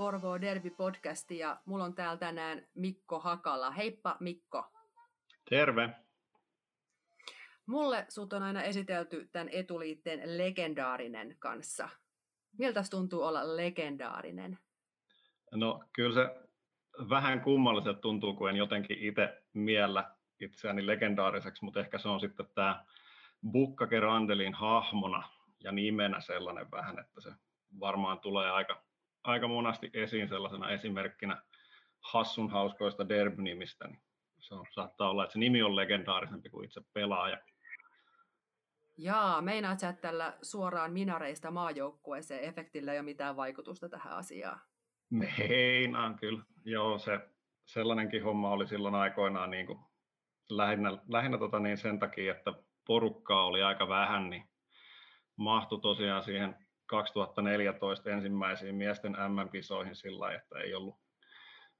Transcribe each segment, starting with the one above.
Porvoo Derby-podcasti ja mulla on täällä tänään Mikko Hakala. Heippa Mikko. Terve. Mulle sut on aina esitelty tämän etuliitteen legendaarinen kanssa. Miltä tuntuu olla legendaarinen? No kyllä se vähän kummalliset tuntuu, kun en jotenkin itse miellä itseäni legendaariseksi, mutta ehkä se on sitten tämä Bukkake Randelin hahmona ja nimenä sellainen vähän, että se varmaan tulee aika, aika monasti esiin sellaisena esimerkkinä hassun hauskoista derby-nimistä, niin se on, saattaa olla, että se nimi on legendaarisempi kuin itse pelaaja. Jaa, meinaat sä, että tällä suoraan minareista maajoukkueeseen efektillä ei ole mitään vaikutusta tähän asiaan? Meinaan kyllä. Joo, se, sellainenkin homma oli silloin aikoinaan niin kuin lähinnä, lähinnä tota niin sen takia, että porukkaa oli aika vähän, niin mahtui tosiaan siihen 2014 ensimmäisiin miesten MM-kisoihin sillä että ei ollut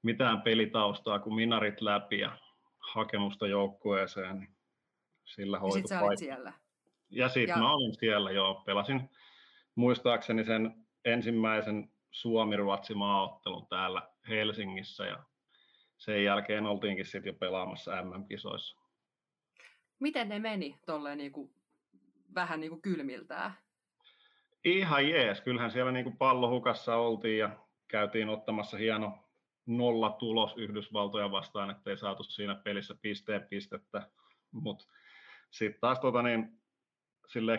mitään pelitaustaa kuin minarit läpi ja hakemusta joukkueeseen, niin sillä hoitu ja sit siellä. Ja sitten ja... mä olin siellä, joo. Pelasin muistaakseni sen ensimmäisen Suomi-Ruotsi maaottelun täällä Helsingissä ja sen jälkeen oltiinkin sitten jo pelaamassa MM-kisoissa. Miten ne meni tolleen niinku, vähän niinku kylmiltään? Ihan jees. Kyllähän siellä niinku pallohukassa oltiin ja käytiin ottamassa hieno nolla tulos Yhdysvaltoja vastaan, ettei saatu siinä pelissä pisteen pistettä. Mutta sitten taas tota niin,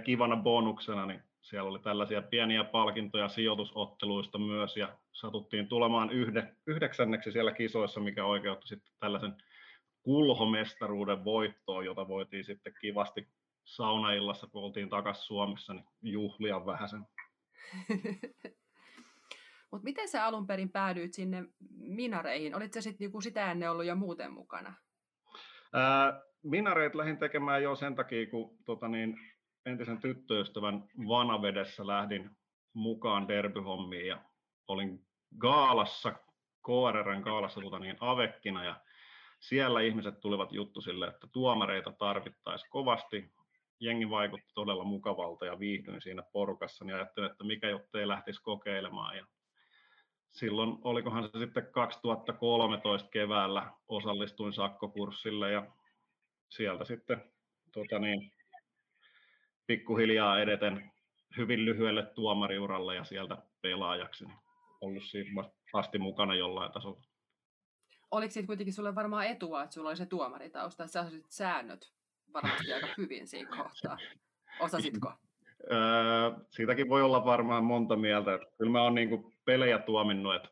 kivana bonuksena, niin siellä oli tällaisia pieniä palkintoja sijoitusotteluista myös, ja satuttiin tulemaan yhde, yhdeksänneksi siellä kisoissa, mikä oikeutti sitten tällaisen kulhomestaruuden voittoon, jota voitiin sitten kivasti saunaillassa, kun oltiin takaisin Suomessa, niin juhlia vähäsen. Mutta miten sä alun perin päädyit sinne minareihin? Olitko sitten niinku sitä ennen ollut jo muuten mukana? Ää, minareit lähdin tekemään jo sen takia, kun tota niin, entisen tyttöystävän vanavedessä lähdin mukaan derbyhommiin ja olin Gaalassa, KRRn Gaalassa tota niin, avekkina ja siellä ihmiset tulivat juttu sille, että tuomareita tarvittaisiin kovasti. Jengi vaikutti todella mukavalta ja viihdyin siinä porukassa, niin ajattelin, että mikä ei lähtisi kokeilemaan. Ja silloin, olikohan se sitten 2013 keväällä, osallistuin sakkokurssille ja sieltä sitten tota niin, pikkuhiljaa edeten hyvin lyhyelle tuomariuralle ja sieltä pelaajaksi. Niin ollut siinä asti mukana jollain tasolla. Oliko siitä kuitenkin sulle varmaan etua, että sulla oli se tuomaritausta, että sä säännöt varmasti aika hyvin siinä kohtaa. Osasitko? Öö, siitäkin voi olla varmaan monta mieltä. Kyllä mä oon niinku pelejä tuominnut, että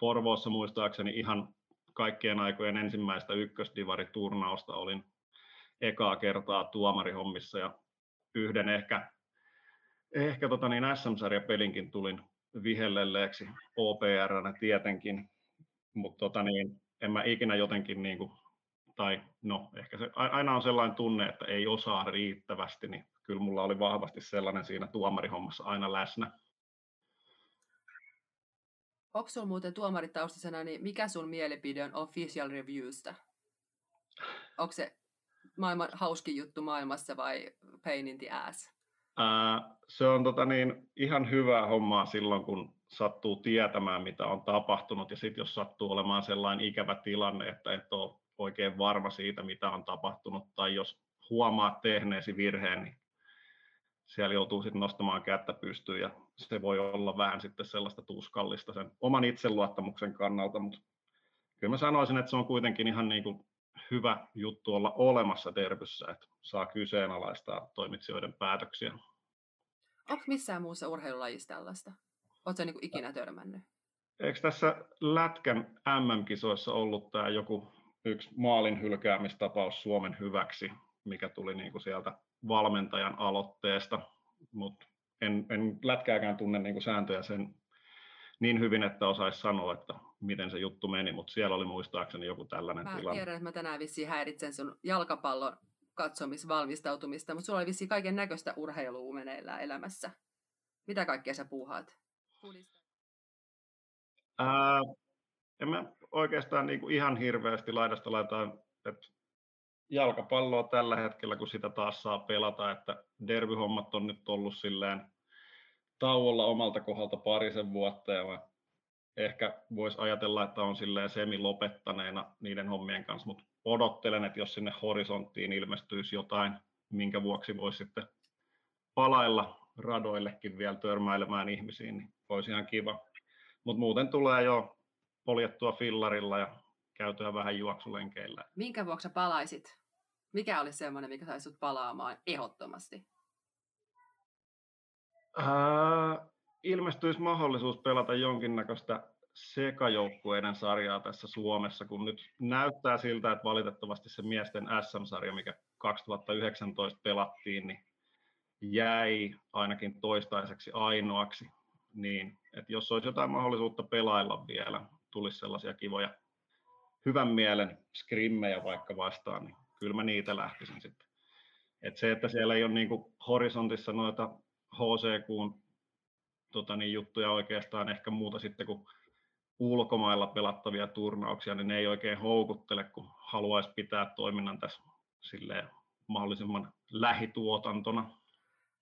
Porvoossa muistaakseni ihan kaikkien aikojen ensimmäistä ykkösdivariturnausta olin ekaa kertaa tuomarihommissa ja yhden ehkä, ehkä tota niin SM-sarjapelinkin tulin vihellelleeksi OPR tietenkin, mutta tota niin, en mä ikinä jotenkin, niin kuin, tai no ehkä se aina on sellainen tunne, että ei osaa riittävästi, niin kyllä mulla oli vahvasti sellainen siinä tuomarihommassa aina läsnä. Onko sinulla muuten tuomaritaustasena, niin mikä sun mielipide on official reviewstä? Onko se maailman hauskin juttu maailmassa vai pain in the ass? Ää, se on tota niin, ihan hyvää hommaa silloin, kun sattuu tietämään, mitä on tapahtunut, ja sitten jos sattuu olemaan sellainen ikävä tilanne, että et ole oikein varma siitä, mitä on tapahtunut, tai jos huomaat tehneesi virheen, niin siellä joutuu sitten nostamaan kättä pystyyn, ja se voi olla vähän sitten sellaista tuskallista sen oman itseluottamuksen kannalta, mutta kyllä mä sanoisin, että se on kuitenkin ihan niin kuin hyvä juttu olla olemassa derbyssä, että saa kyseenalaistaa toimitsijoiden päätöksiä. Onko missään muussa urheilulajissa tällaista? Oletko niin ikinä törmännyt? Eikö tässä Lätkän MM-kisoissa ollut tämä joku yksi maalin hylkäämistapaus Suomen hyväksi, mikä tuli niin kuin sieltä valmentajan aloitteesta, mutta en, en lätkääkään tunne niin kuin sääntöjä sen niin hyvin, että osaisi sanoa, että miten se juttu meni, mutta siellä oli muistaakseni joku tällainen mä tilanne. tiedän, että mä tänään vissiin häiritsen sun jalkapallon katsomisvalmistautumista, mutta sulla oli vissiin kaiken näköistä urheilua meneillään elämässä. Mitä kaikkea sä puuhaat? Ää, en mä oikeastaan niin kuin ihan hirveästi laidasta laitaan, että jalkapalloa tällä hetkellä, kun sitä taas saa pelata, että derbyhommat on nyt ollut silleen tauolla omalta kohdalta parisen vuotta ja mä ehkä voisi ajatella, että on silleen semi-lopettaneena niiden hommien kanssa, mutta odottelen, että jos sinne horisonttiin ilmestyisi jotain, minkä vuoksi voisi sitten palailla radoillekin vielä törmäilemään ihmisiin, niin olisi ihan kiva. Mutta muuten tulee jo poljettua fillarilla ja käytyä vähän juoksulenkeillä. Minkä vuoksi palaisit? Mikä olisi semmoinen, mikä saisi sut palaamaan ehdottomasti? Ää, ilmestyisi mahdollisuus pelata jonkinnäköistä sekajoukkueiden sarjaa tässä Suomessa, kun nyt näyttää siltä, että valitettavasti se miesten SM-sarja, mikä 2019 pelattiin, niin jäi ainakin toistaiseksi ainoaksi. Niin, että jos olisi jotain mahdollisuutta pelailla vielä, tulisi sellaisia kivoja hyvän mielen skrimmejä vaikka vastaan, niin kyllä mä niitä lähtisin sitten. Et se, että siellä ei ole niinku horisontissa noita HCQn tota niin, juttuja oikeastaan ehkä muuta sitten kuin ulkomailla pelattavia turnauksia, niin ne ei oikein houkuttele, kun haluaisi pitää toiminnan tässä silleen mahdollisimman lähituotantona.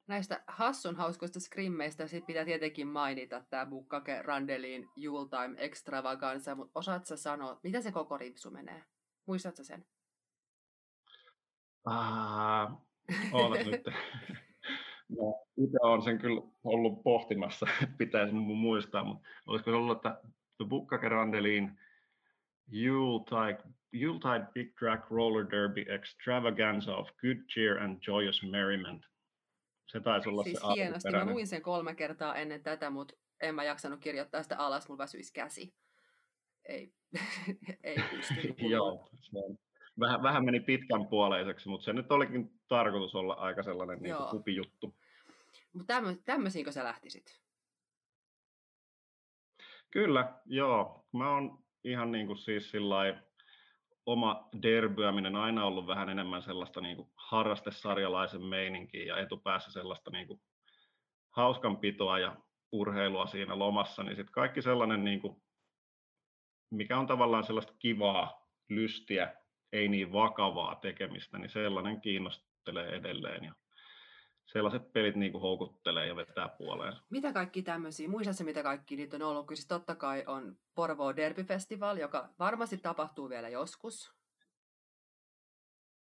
Näistä hassun hauskoista skrimmeistä sit pitää tietenkin mainita tämä Bukkake Randelin Time Extravaganza, mutta osaat sä sanoa, mitä se koko ripsu menee? Muistatko sen? Ah, nyt. No, itse olen sen kyllä ollut pohtimassa, pitäisi muistaa, mutta olisiko se ollut, että The Bukkake Randelin Yuletide, Yuletide Big Track Roller Derby Extravaganza of Good Cheer and Joyous Merriment. Se taisi olla siis se hienosti. Mä luin sen kolme kertaa ennen tätä, mutta en mä jaksanut kirjoittaa sitä alas, mulla väsyisi käsi. Ei, ei pysty. Joo, se on. Vähän, vähän meni pitkän puoleiseksi, mutta se nyt olikin tarkoitus olla aika sellainen niin kupijuttu. Mutta tämmöisiinkö sä lähtisit? Kyllä, joo. Mä oon ihan niin kuin siis sillai, oma derbyäminen aina ollut vähän enemmän sellaista niin kuin harrastesarjalaisen meininkiä ja etupäässä sellaista niin kuin hauskanpitoa ja urheilua siinä lomassa, niin sitten kaikki sellainen, niin kuin, mikä on tavallaan sellaista kivaa, lystiä, ei niin vakavaa tekemistä, niin sellainen kiinnostelee edelleen. Ja sellaiset pelit niin kuin houkuttelee ja vetää puoleen. Mitä kaikki tämmöisiä, muistatko mitä kaikki niitä on ollut? Kyllä siis totta kai on Porvoo Derby Festival, joka varmasti tapahtuu vielä joskus.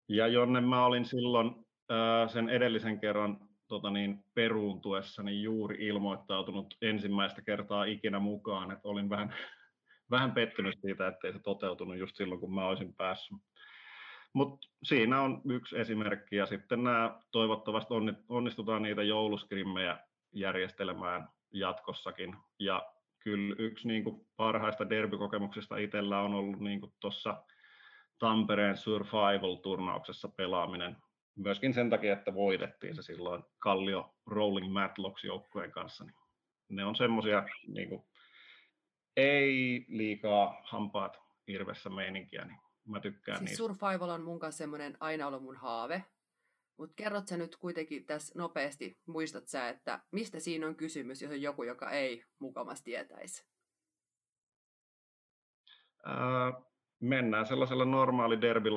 Ja jonne mä olin silloin äh, sen edellisen kerran tota niin, peruuntuessa niin juuri ilmoittautunut ensimmäistä kertaa ikinä mukaan, että olin vähän, vähän pettynyt siitä, ettei se toteutunut just silloin, kun mä olisin päässyt. Mutta siinä on yksi esimerkki ja sitten nämä toivottavasti onnistutaan niitä jouluskrimmejä järjestelemään jatkossakin. Ja kyllä yksi niin kuin parhaista derbykokemuksista itsellä on ollut niin tuossa Tampereen Survival-turnauksessa pelaaminen. Myöskin sen takia, että voitettiin se silloin Kallio Rolling Matlocks joukkueen kanssa. Niin ne on semmoisia niin ei liikaa hampaat irvessä meininkiä, niin mä tykkään siis niistä. Survival on mun kanssa semmoinen aina ollut mun haave. Mutta kerrot sä nyt kuitenkin tässä nopeasti, muistat sä, että mistä siinä on kysymys, jos on joku, joka ei mukamas tietäisi? Ää, mennään sellaisella normaali derby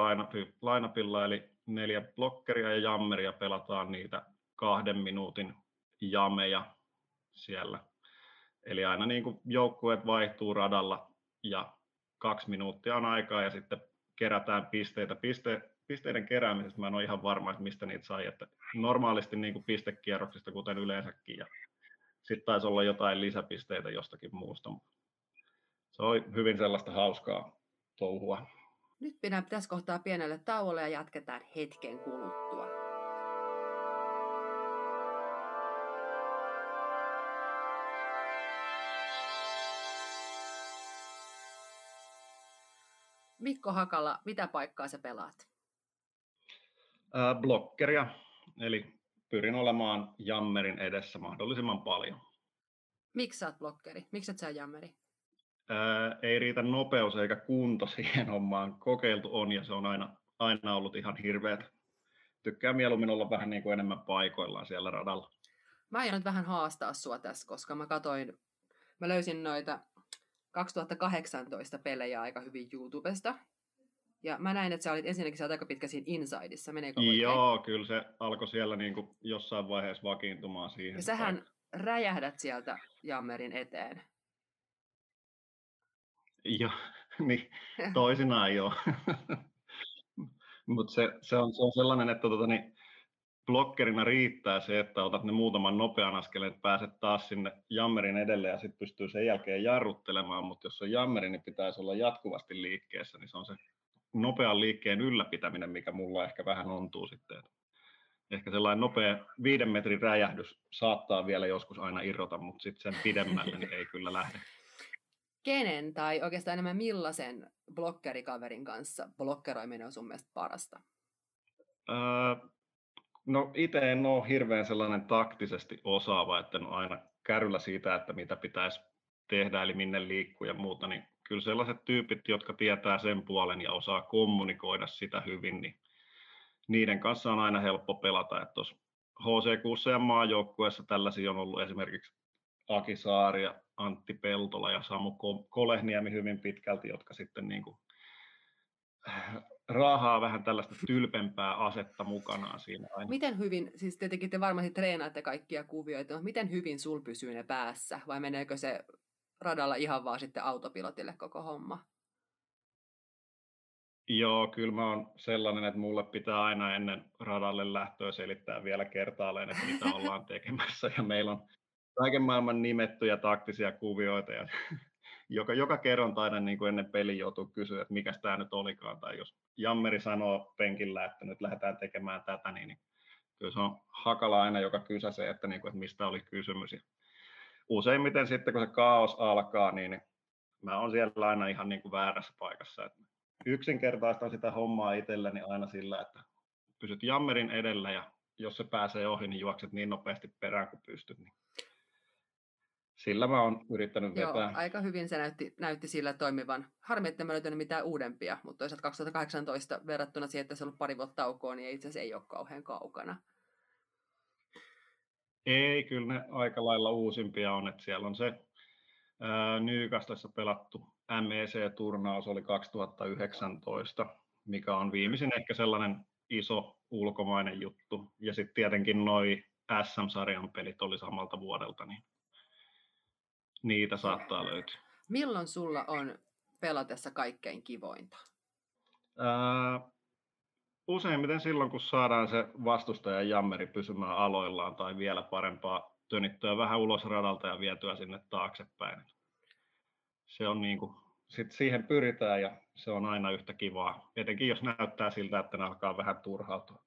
lainapilla, eli neljä blokkeria ja jammeria pelataan niitä kahden minuutin jameja siellä. Eli aina niin kuin joukkueet vaihtuu radalla ja kaksi minuuttia on aikaa ja sitten kerätään pisteitä. Piste, pisteiden keräämisestä mä en ole ihan varma, että mistä niitä sai. Että normaalisti niin kuin pistekierroksista, kuten yleensäkin. Ja sitten taisi olla jotain lisäpisteitä jostakin muusta. Se oli hyvin sellaista hauskaa touhua. Nyt pitäisi kohtaa pienelle tauolle ja jatketaan hetken kuluttua. Mikko Hakala, mitä paikkaa sä pelaat? Äh, blokkeria, eli pyrin olemaan jammerin edessä mahdollisimman paljon. Miksi sä oot blokkeri? Miksi et sä jammeri? Ää, ei riitä nopeus eikä kunto siihen hommaan. Kokeiltu on ja se on aina, aina ollut ihan hirveät. Tykkään mieluummin olla vähän niin kuin enemmän paikoillaan siellä radalla. Mä aion nyt vähän haastaa sua tässä, koska mä katoin, mä löysin noita 2018 pelejä aika hyvin YouTubesta. Ja mä näin, että sä olit ensinnäkin sä aika pitkä siinä Insideissa, meneekö oikein? Joo, kyllä se alkoi siellä niin kuin jossain vaiheessa vakiintumaan siihen. Ja sähän räjähdät sieltä Jammerin eteen. Joo, niin toisinaan joo. Mutta se, se, on, se on sellainen, että tota, niin, blokkerina riittää se, että otat ne muutaman nopean askeleen, että pääset taas sinne jammerin edelle ja sitten pystyy sen jälkeen jarruttelemaan, mutta jos on jammeri, niin pitäisi olla jatkuvasti liikkeessä, niin se on se nopean liikkeen ylläpitäminen, mikä mulla ehkä vähän ontuu sitten. Ehkä sellainen nopea viiden metrin räjähdys saattaa vielä joskus aina irrota, mutta sitten sen pidemmälle niin ei kyllä lähde. Kenen tai oikeastaan enemmän millaisen blokkerikaverin kanssa blokkeroiminen on sun mielestä parasta? Öö, no itse en ole hirveän sellainen taktisesti osaava, että en ole aina kärryllä siitä, että mitä pitäisi tehdä, eli minne liikkuu ja muuta, niin kyllä sellaiset tyypit, jotka tietää sen puolen ja osaa kommunikoida sitä hyvin, niin niiden kanssa on aina helppo pelata. Että tuossa HC6 ja maajoukkueessa tällaisia on ollut esimerkiksi Aki Saari ja Antti Peltola ja Samu Kolehniemi hyvin pitkälti, jotka sitten niin kuin raahaa vähän tällaista tylpempää asetta mukanaan siinä aina. Miten hyvin, siis tietenkin te varmasti treenaatte kaikkia kuvioita, mutta miten hyvin sul pysyy ne päässä vai meneekö se radalla ihan vaan sitten autopilotille koko homma? Joo, kyllä mä oon sellainen, että mulle pitää aina ennen radalle lähtöä selittää vielä kertaalleen, että mitä ollaan tekemässä. Ja meillä on kaiken maailman nimettyjä taktisia kuvioita. Ja joka, joka kerran aina niin kuin ennen pelin joutuu kysyä, että mikä tämä nyt olikaan. Tai jos Jammeri sanoo penkillä, että nyt lähdetään tekemään tätä, niin, niin kyllä se on hakala aina, joka kysäsee, että, niin kuin, että mistä oli kysymys. Ja useimmiten sitten, kun se kaos alkaa, niin mä oon siellä aina ihan niin kuin väärässä paikassa. Että yksinkertaistan sitä hommaa itselleni aina sillä, että pysyt jammerin edellä ja jos se pääsee ohi, niin juokset niin nopeasti perään kuin pystyt. Niin sillä mä oon yrittänyt vetää. Joo, aika hyvin se näytti, näytti sillä toimivan. Harmi, että mä löytänyt mitään uudempia, mutta toisaalta 2018 verrattuna siihen, että se on ollut pari vuotta taukoa, niin itse asiassa ei ole kauhean kaukana. Ei, kyllä ne aika lailla uusimpia on, että siellä on se Nykastassa pelattu MEC-turnaus oli 2019, mikä on viimeisin ehkä sellainen iso ulkomainen juttu. Ja sitten tietenkin noi SM-sarjan pelit oli samalta vuodelta, niin niitä saattaa löytyä. Milloin sulla on pelatessa kaikkein kivointa? Ää, useimmiten silloin, kun saadaan se vastustajan jammeri pysymään aloillaan tai vielä parempaa tönittyä vähän ulos radalta ja vietyä sinne taaksepäin. Se on niin kuin, sit siihen pyritään ja se on aina yhtä kivaa, etenkin jos näyttää siltä, että ne alkaa vähän turhautua.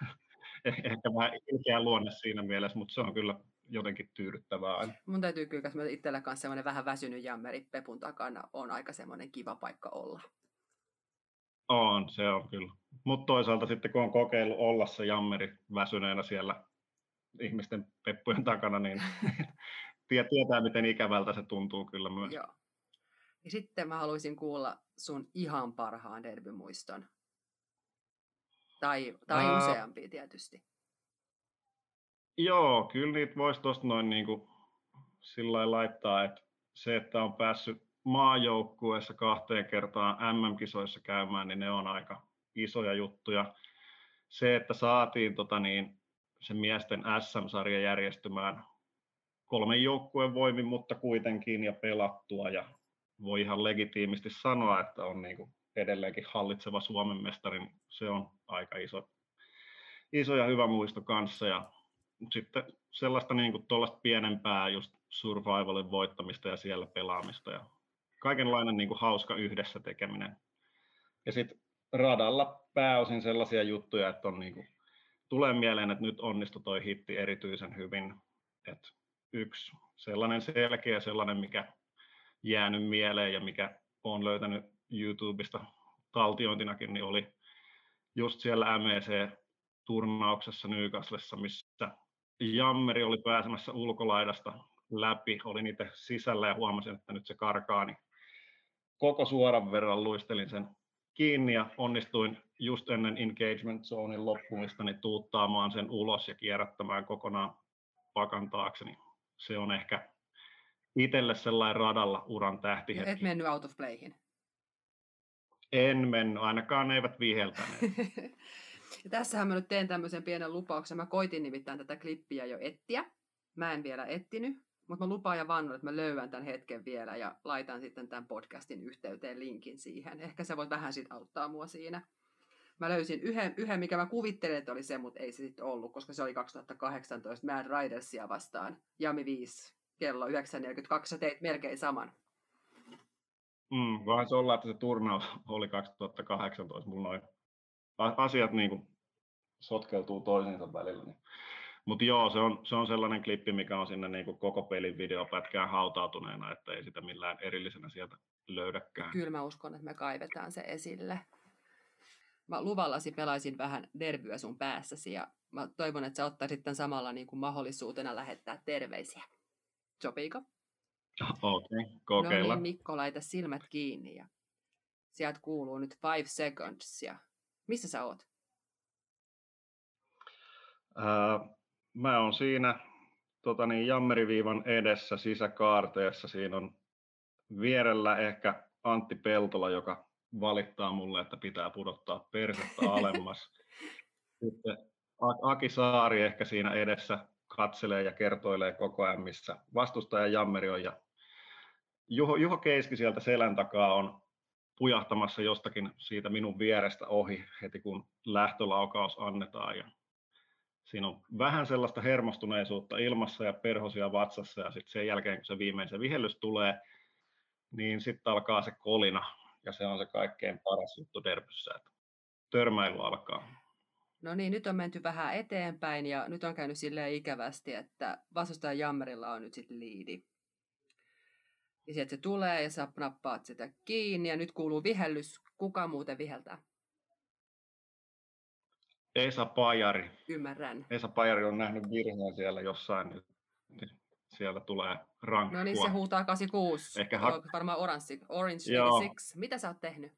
Eh, ehkä vähän ilkeä luonne siinä mielessä, mutta se on kyllä jotenkin tyydyttävää. Mun täytyy kyllä, että itsellä kanssa semmoinen vähän väsynyt jammeri Pepun takana on aika semmoinen kiva paikka olla. On, se on kyllä. Mutta toisaalta sitten kun on kokeillut olla se jammeri väsyneenä siellä ihmisten peppujen takana, niin tietää, miten ikävältä se tuntuu kyllä myös. Joo. Ja sitten mä haluaisin kuulla sun ihan parhaan derbymuiston. Tai, tai Ää... useampia tietysti. Joo, kyllä niitä voisi tuosta noin niin kuin sillä laittaa, että se, että on päässyt maajoukkueessa kahteen kertaan MM-kisoissa käymään, niin ne on aika isoja juttuja. Se, että saatiin tota niin, se miesten SM-sarja järjestymään kolmen joukkueen voimin, mutta kuitenkin ja pelattua ja voi ihan legitiimisti sanoa, että on niin kuin edelleenkin hallitseva Suomen mestari, niin se on aika iso, iso ja hyvä muisto kanssa. Ja sitten sellaista niin kuin pienempää just survivalin voittamista ja siellä pelaamista ja kaikenlainen niin kuin hauska yhdessä tekeminen. Ja sitten radalla pääosin sellaisia juttuja, että on niin kuin, tulee mieleen, että nyt onnistui toi hitti erityisen hyvin. Et yksi sellainen selkeä, sellainen mikä jäänyt mieleen ja mikä on löytänyt YouTubesta taltiointinakin, niin oli just siellä MEC-turnauksessa Newcastlessa, missä Jammeri oli pääsemässä ulkolaidasta läpi, olin itse sisällä ja huomasin, että nyt se karkaa, niin koko suoran verran luistelin sen kiinni ja onnistuin just ennen engagement zonein loppumista niin tuuttaamaan sen ulos ja kierrättämään kokonaan pakan taakse. Niin se on ehkä itselle sellainen radalla uran tähtihetki. Et mennyt out of playhin? En mennyt, ainakaan ne eivät viheltäneet. ja tässähän mä nyt teen tämmöisen pienen lupauksen. Mä koitin nimittäin tätä klippiä jo ettiä. Mä en vielä ettinyt, Mutta mä lupaan ja vannon, että mä löydän tämän hetken vielä ja laitan sitten tämän podcastin yhteyteen linkin siihen. Ehkä se voit vähän sit auttaa mua siinä. Mä löysin yhden, yhden mikä mä kuvittelin, että oli se, mutta ei se sitten ollut, koska se oli 2018 Mad Ridersia vastaan. Jami 5 kello 9.42, sä teit melkein saman. Mm, voihan se olla, että se turnaus oli 2018. Mulla noin asiat niin kuin sotkeutuu toisiinsa välillä. Niin. Mutta joo, se on, se on sellainen klippi, mikä on sinne niin kuin koko pelin videopätkään hautautuneena, että ei sitä millään erillisenä sieltä löydäkään. Kyllä mä uskon, että me kaivetaan se esille. Mä luvallasi pelaisin vähän derbyä sun päässäsi ja mä toivon, että sä ottaisit sitten samalla niin kuin mahdollisuutena lähettää terveisiä. Sopiiko? Okei, okay, kokeilla. No niin, Mikko, laita silmät kiinni ja sieltä kuuluu nyt five seconds. Ja missä sä oot? Äh, mä oon siinä tota niin, jammeriviivan edessä sisäkaarteessa. Siinä on vierellä ehkä Antti Peltola, joka valittaa mulle, että pitää pudottaa persettä alemmas. Sitten Aki Saari ehkä siinä edessä katselee ja kertoilee koko ajan, missä vastustaja Jammeri on. Ja Juho, Juho Keiski sieltä selän takaa on pujahtamassa jostakin siitä minun vierestä ohi heti kun lähtölaukaus annetaan. Ja siinä on vähän sellaista hermostuneisuutta ilmassa ja perhosia vatsassa ja sitten sen jälkeen kun se viimeisen vihellys tulee, niin sitten alkaa se kolina ja se on se kaikkein paras juttu derbyssä, että törmäily alkaa. No niin, nyt on menty vähän eteenpäin ja nyt on käynyt silleen ikävästi, että vastustajan jammerilla on nyt sitten liidi. Ja sieltä se tulee ja sä nappaat sitä kiinni ja nyt kuuluu vihellys. Kuka muuten viheltää? Esa Pajari. Ymmärrän. Esa Pajari on nähnyt virheen siellä jossain nyt. Siellä tulee rankkua. No niin, se huutaa 86. Ehkä ha- varmaan oranssi, Orange 86. Mitä sä oot tehnyt?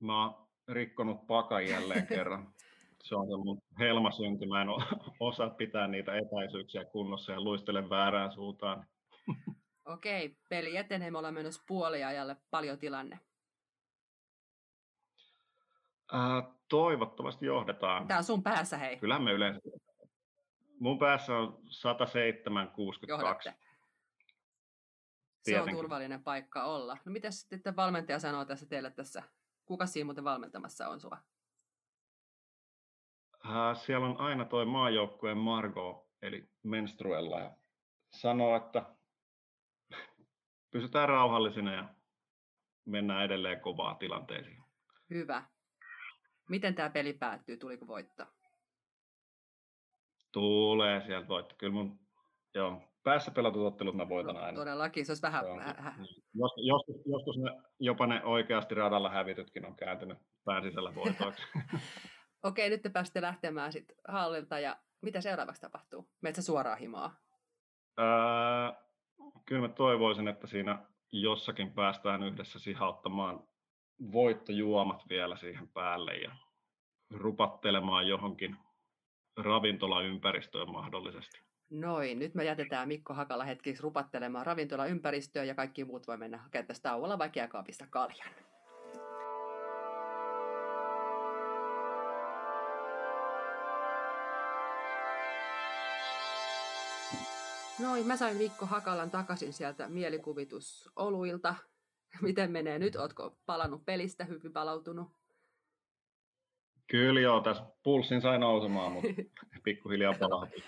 Mä oon rikkonut pakan jälleen kerran. Se on se mun helmasynti. Mä en osaa pitää niitä etäisyyksiä kunnossa ja luistelen väärään suuntaan. Okei, peli etenee. Me ollaan menossa puoliajalle. Paljon tilanne. Äh, toivottavasti johdetaan. Tää on sun päässä, hei. Kyllä me yleensä. Mun päässä on 107,62. Se on turvallinen paikka olla. No mitä sitten valmentaja sanoo tässä teille tässä? Kuka siinä muuten valmentamassa on sua? Äh, siellä on aina toi maajoukkueen Margo, eli Menstruella, ja sanoo, että pysytään rauhallisina ja mennään edelleen kovaa tilanteisiin. Hyvä. Miten tämä peli päättyy? Tuliko voitto? Tulee sieltä voitto. Kyllä mun, joo, päässä pelatut ottelut mä voitan no, aina. Todellakin, se olisi vähän... Äh, jos, joskus, joskus ne, jopa ne oikeasti radalla hävitytkin on kääntynyt pään sisällä voitoiksi. Okei, nyt te pääsitte lähtemään sit hallilta ja mitä seuraavaksi tapahtuu? Meitä suoraan himaa? Öö, kyllä mä toivoisin, että siinä jossakin päästään yhdessä sihauttamaan voittojuomat vielä siihen päälle ja rupattelemaan johonkin ravintolaympäristöön mahdollisesti. Noin, nyt me jätetään Mikko Hakala hetkiksi rupattelemaan ravintolaympäristöön ja kaikki muut voi mennä hakemaan tästä tauolla vaikka jääkaapista kaljan. Noin, mä sain Mikko Hakalan takaisin sieltä mielikuvitusoluilta. Miten menee nyt? Ootko palannut pelistä, hyvin palautunut? Kyllä joo, tässä pulssin sai nousemaan, mutta pikkuhiljaa palautin.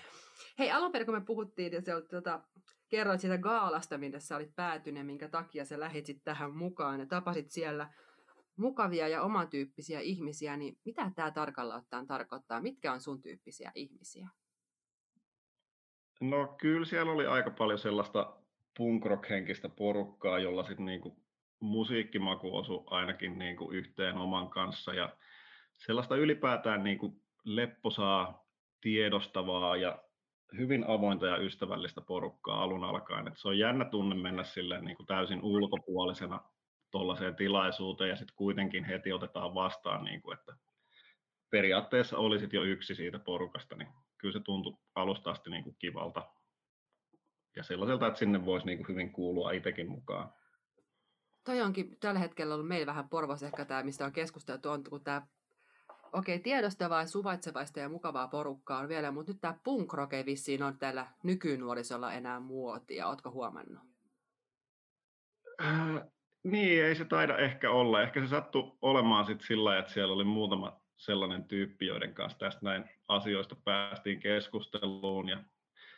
Hei, alun perin kun me puhuttiin, ja se, tota, kerroit siitä gaalasta, minne sä olit päätynyt, minkä takia sä lähit tähän mukaan ja tapasit siellä mukavia ja omatyyppisiä ihmisiä, niin mitä tämä tarkalla ottaen tarkoittaa? Mitkä on sun tyyppisiä ihmisiä? No kyllä siellä oli aika paljon sellaista punk henkistä porukkaa, jolla sitten niinku musiikkimaku osui ainakin niinku yhteen oman kanssa ja sellaista ylipäätään niinku lepposaa, tiedostavaa ja hyvin avointa ja ystävällistä porukkaa alun alkaen. Et se on jännä tunne mennä sille niin kuin täysin ulkopuolisena tuollaiseen tilaisuuteen ja sitten kuitenkin heti otetaan vastaan, niin kuin, että periaatteessa olisit jo yksi siitä porukasta, niin kyllä se tuntui alusta asti niin kuin kivalta ja sellaiselta, että sinne voisi niin kuin hyvin kuulua itsekin mukaan. Toi onkin tällä hetkellä ollut meillä vähän Porvos ehkä tämä, mistä on keskusteltu, on kun tämä okei, tiedostavaa ja suvaitsevaista ja mukavaa porukkaa on vielä, mutta nyt tämä punk vissiin on täällä nykynuorisolla enää muotia. Ootko huomannut? Äh, niin, ei se taida ehkä olla. Ehkä se sattui olemaan sitten sillä että siellä oli muutama sellainen tyyppi, joiden kanssa tästä näin asioista päästiin keskusteluun. Ja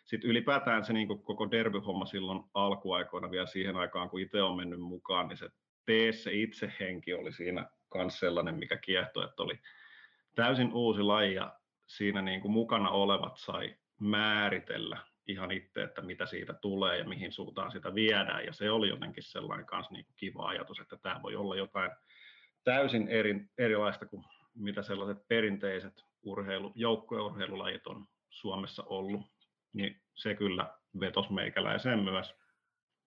sitten ylipäätään se niin koko derby-homma silloin alkuaikoina vielä siihen aikaan, kun itse on mennyt mukaan, niin se tee se itse henki oli siinä myös sellainen, mikä kiehtoi, että oli täysin uusi laji ja siinä niin kuin mukana olevat sai määritellä ihan itse, että mitä siitä tulee ja mihin suuntaan sitä viedään. Ja se oli jotenkin sellainen kanssa niin kuin kiva ajatus, että tämä voi olla jotain täysin eri, erilaista kuin mitä sellaiset perinteiset urheilu, joukkueurheilulajit on Suomessa ollut. Niin se kyllä vetosi meikäläiseen myös.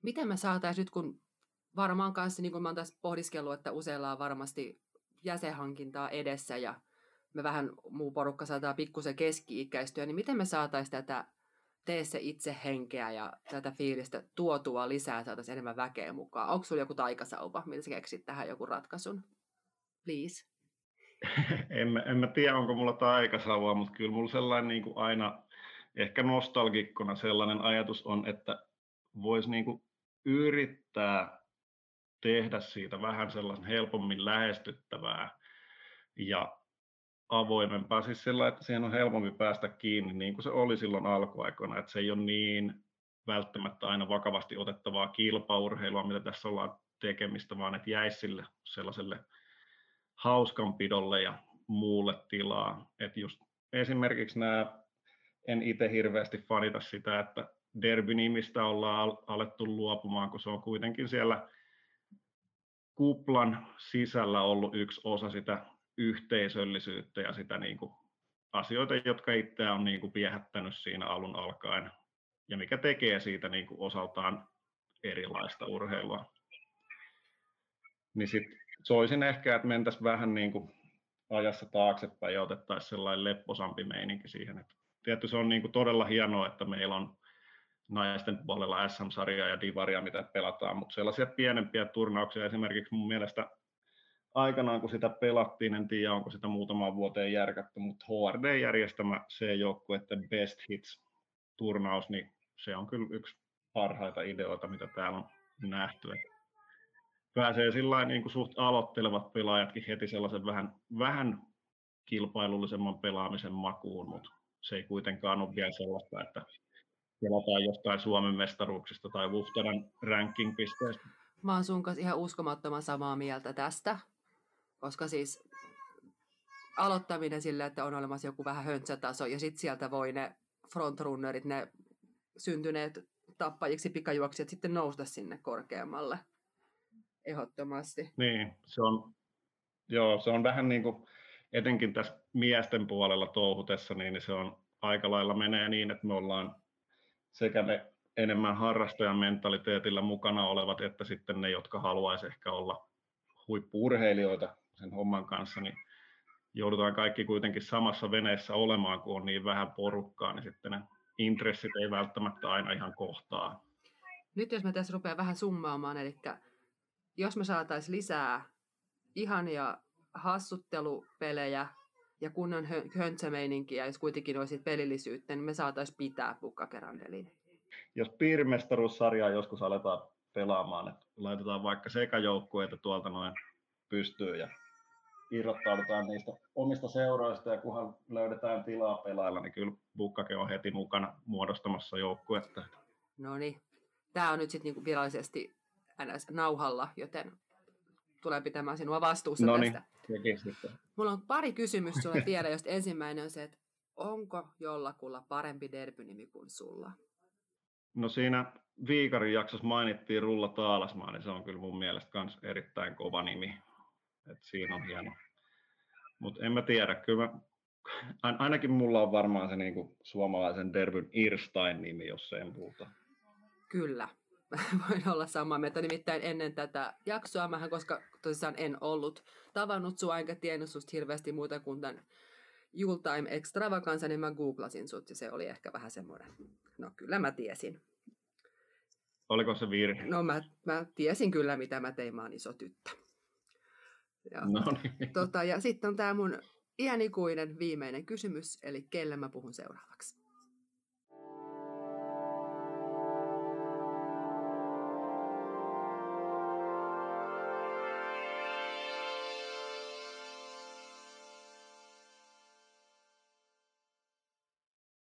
Miten me saataisiin nyt, kun varmaan kanssa, niin kuin mä oon tässä pohdiskellut, että useilla on varmasti jäsenhankintaa edessä ja me vähän muu porukka saattaa pikkusen keski-ikäistyä, niin miten me saataisiin tätä tee se itse henkeä ja tätä fiilistä tuotua lisää, saataisiin enemmän väkeä mukaan. Onko sulla joku taikasauva, millä sä keksit tähän joku ratkaisun? Please. en, en mä tiedä, onko mulla taikasauva, mutta kyllä mulla sellainen niin kuin aina ehkä nostalgikkona sellainen ajatus on, että voisi niin kuin yrittää tehdä siitä vähän sellaisen helpommin lähestyttävää ja avoimempaa, siis sillä, että siihen on helpompi päästä kiinni, niin kuin se oli silloin alkuaikoina, että se ei ole niin välttämättä aina vakavasti otettavaa kilpaurheilua, mitä tässä ollaan tekemistä, vaan että jäisi sille sellaiselle hauskanpidolle ja muulle tilaa. Että just esimerkiksi nämä, en itse hirveästi fanita sitä, että derby-nimistä ollaan alettu luopumaan, kun se on kuitenkin siellä kuplan sisällä ollut yksi osa sitä yhteisöllisyyttä ja sitä niin kuin asioita, jotka itseä on niin kuin viehättänyt siinä alun alkaen ja mikä tekee siitä niin kuin osaltaan erilaista urheilua. Niin sit soisin ehkä, että mentäisiin vähän niin kuin ajassa taaksepäin ja otettaisiin sellainen lepposampi meininki siihen. Että tietysti se on niin kuin todella hienoa, että meillä on naisten puolella SM-sarjaa ja Divaria, mitä pelataan, mutta sellaisia pienempiä turnauksia esimerkiksi mun mielestä aikanaan, kun sitä pelattiin, en tiedä onko sitä muutamaan vuoteen järkätty, mutta HRD järjestämä se että Best Hits-turnaus, niin se on kyllä yksi parhaita ideoita, mitä täällä on nähty. Että pääsee sillä niin kuin suht aloittelevat pelaajatkin heti sellaisen vähän, vähän kilpailullisemman pelaamisen makuun, mutta se ei kuitenkaan ole vielä sellaista, että pelataan jostain Suomen mestaruuksista tai Wuftaran ranking-pisteestä. Mä oon sun kanssa ihan uskomattoman samaa mieltä tästä koska siis aloittaminen sillä, että on olemassa joku vähän höntsätaso ja sitten sieltä voi ne frontrunnerit, ne syntyneet tappajiksi pikajuoksijat sitten nousta sinne korkeammalle ehdottomasti. Niin, se on, joo, se on vähän niin kuin, etenkin tässä miesten puolella touhutessa, niin se on aika lailla menee niin, että me ollaan sekä ne enemmän harrastajan mentaliteetillä mukana olevat, että sitten ne, jotka haluaisi ehkä olla huippuurheilijoita sen homman kanssa, niin joudutaan kaikki kuitenkin samassa veneessä olemaan, kun on niin vähän porukkaa, niin sitten ne intressit ei välttämättä aina ihan kohtaa. Nyt jos mä tässä rupean vähän summaamaan, eli jos me saataisiin lisää ihania hassuttelupelejä ja kunnon höntsämeininkiä, jos kuitenkin olisi pelillisyyttä, niin me saataisiin pitää pukkakerandelin. Jos piirimestaruussarjaa joskus aletaan pelaamaan, että laitetaan vaikka sekajoukkueita tuolta noin pystyy ja irrottaudutaan niistä omista seuroista ja kunhan löydetään tilaa pelailla, niin kyllä Bukkake on heti mukana muodostamassa joukkuetta. No niin, tämä on nyt sitten niinku virallisesti NS nauhalla, joten tulee pitämään sinua vastuussa Noniin, tästä. sitten. Mulla on pari kysymystä sulle vielä, josta ensimmäinen on se, että onko jollakulla parempi derbynimi kuin sulla? No siinä Viikarin jaksossa mainittiin Rulla Taalasmaa, niin se on kyllä mun mielestä myös erittäin kova nimi. Et siinä on hieno. Mutta en mä tiedä, kyllä mä, ainakin mulla on varmaan se niinku suomalaisen Derbyn Irstain-nimi, jos en puhuta. Kyllä, voin olla samaa mieltä. Nimittäin ennen tätä jaksoa, mähän koska tosissaan en ollut tavannut sua, enkä tiennyt susta hirveästi muuta kuin tämän Jultime Extravaganza, niin mä googlasin sut ja se oli ehkä vähän semmoinen, no kyllä mä tiesin. Oliko se virhe? No mä, mä tiesin kyllä, mitä mä tein, mä oon iso tyttö. Ja, no niin. tota, ja sitten on tämä mun iän ikuinen viimeinen kysymys, eli kelle mä puhun seuraavaksi?